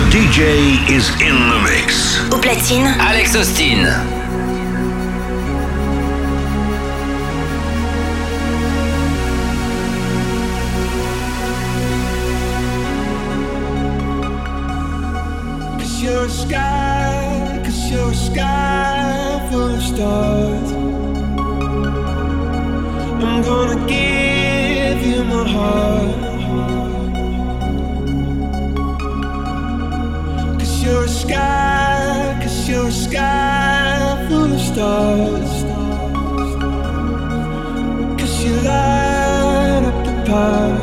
The DJ is in the mix. Au platine, Alex Austin. Cause you're a sky, cause you're a sky full of stars. I'm gonna give you my heart. You're a sky, cause you're a sky full of stars. Cause you light up the path.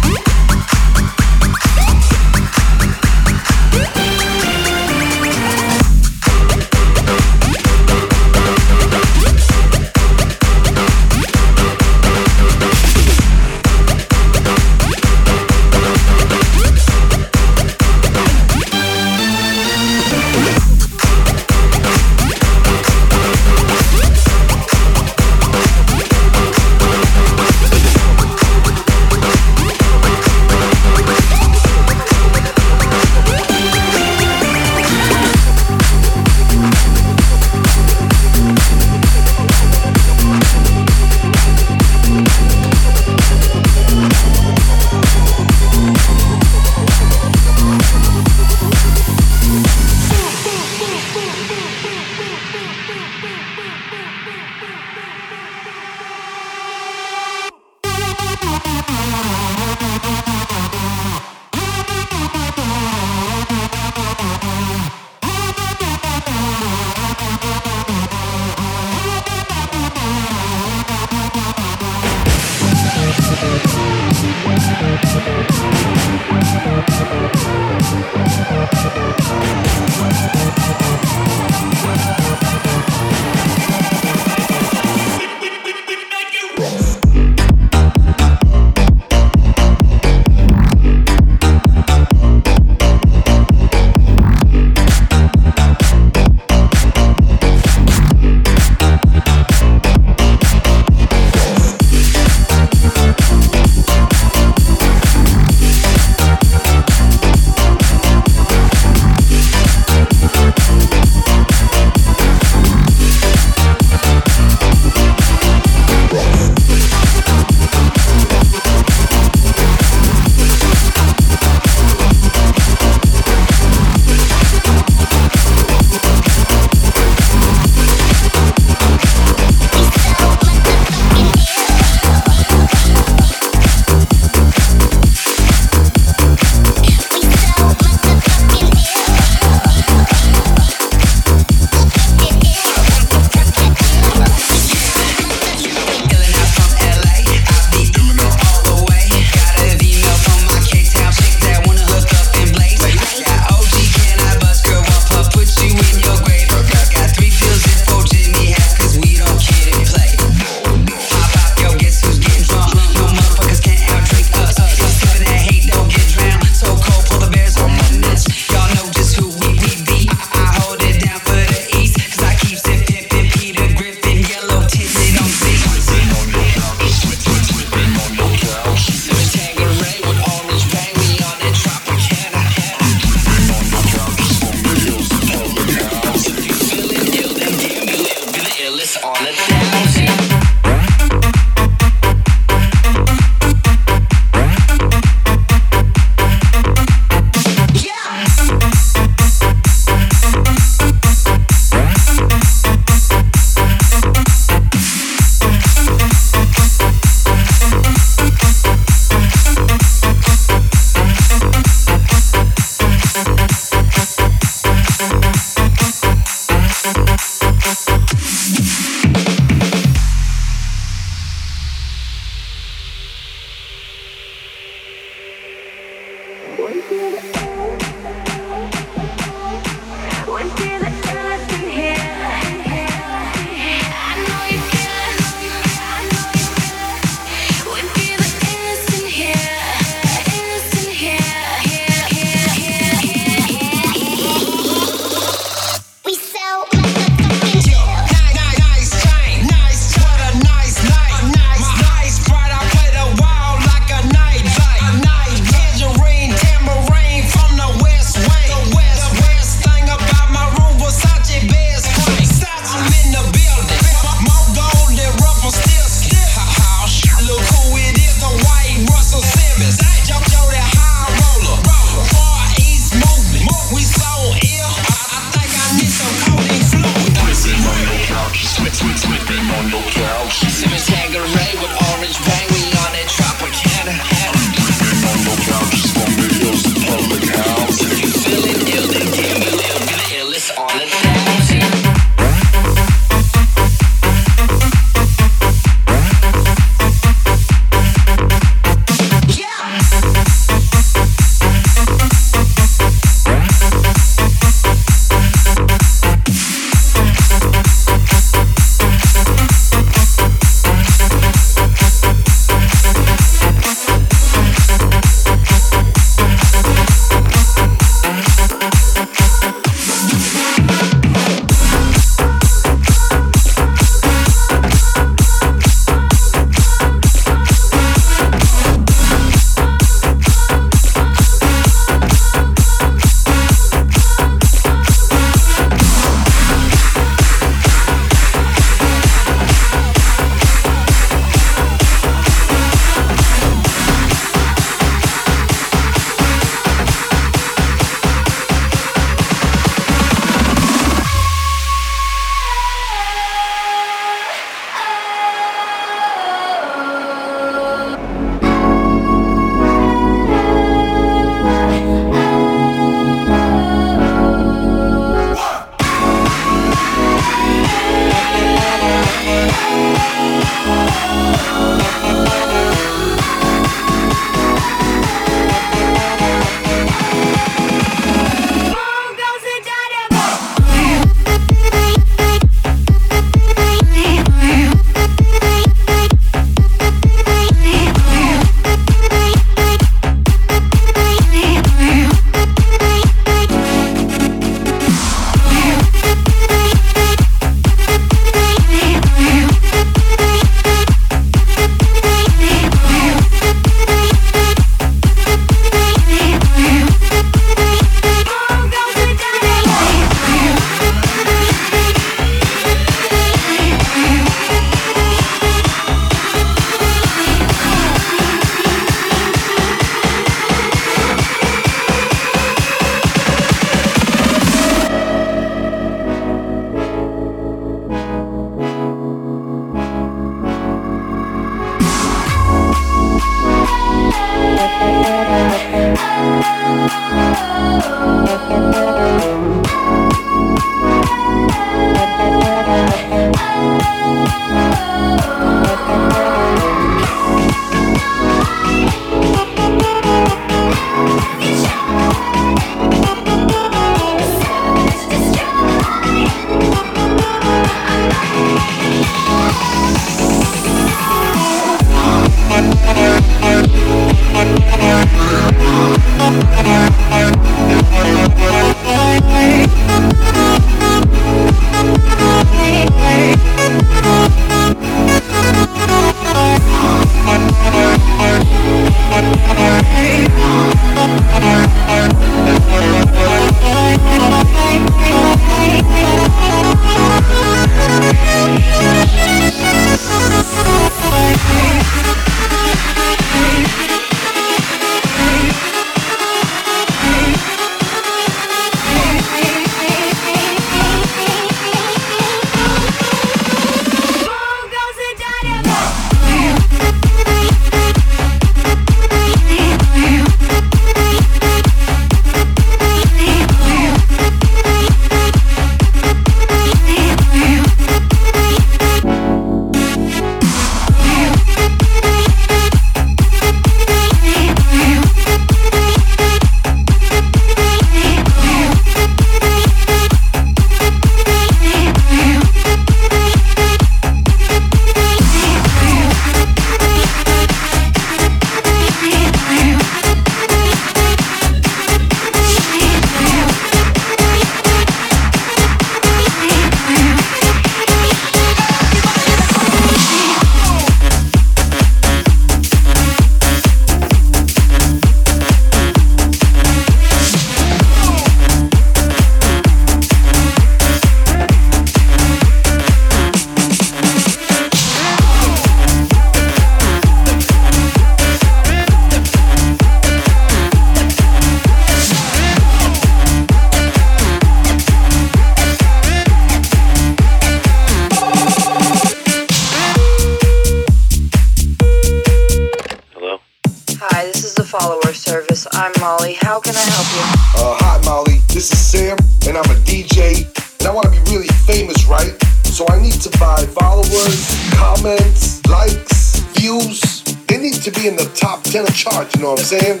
follower service. I'm Molly. How can I help you? Uh, hi, Molly. This is Sam, and I'm a DJ. And I want to be really famous, right? So I need to buy followers, comments, likes, views. They need to be in the top 10 of chart, you know what I'm saying?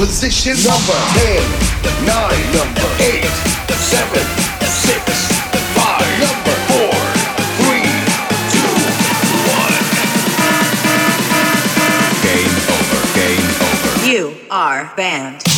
Position number 10, 9, number 8, 7, 6, band.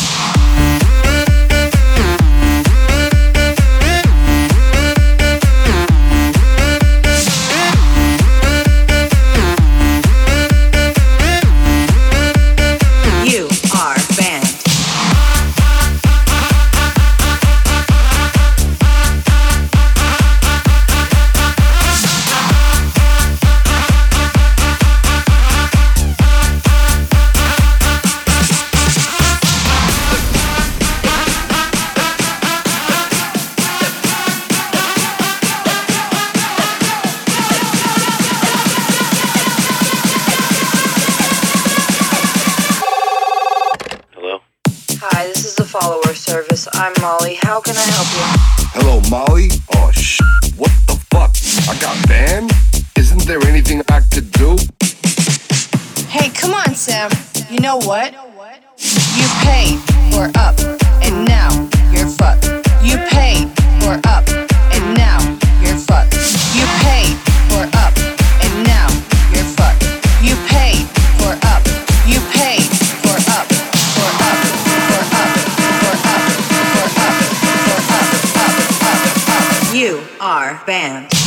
You are banned.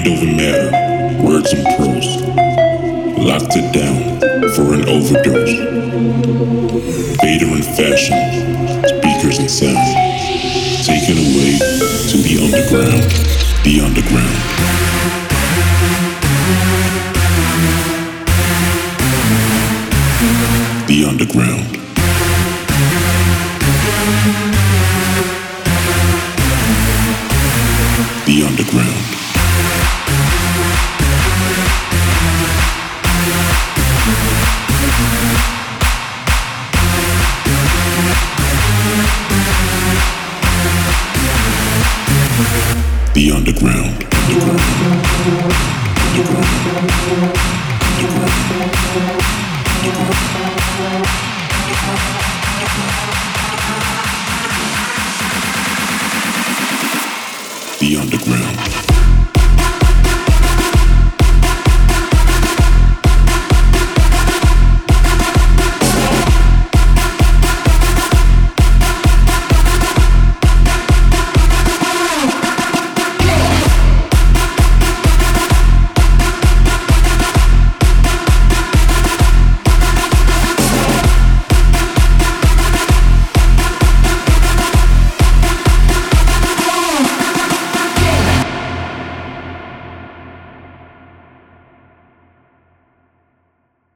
Mind over matter, words and prose, locked it down for an overdose. Vader in fashion, speakers and sound, taken away to the underground,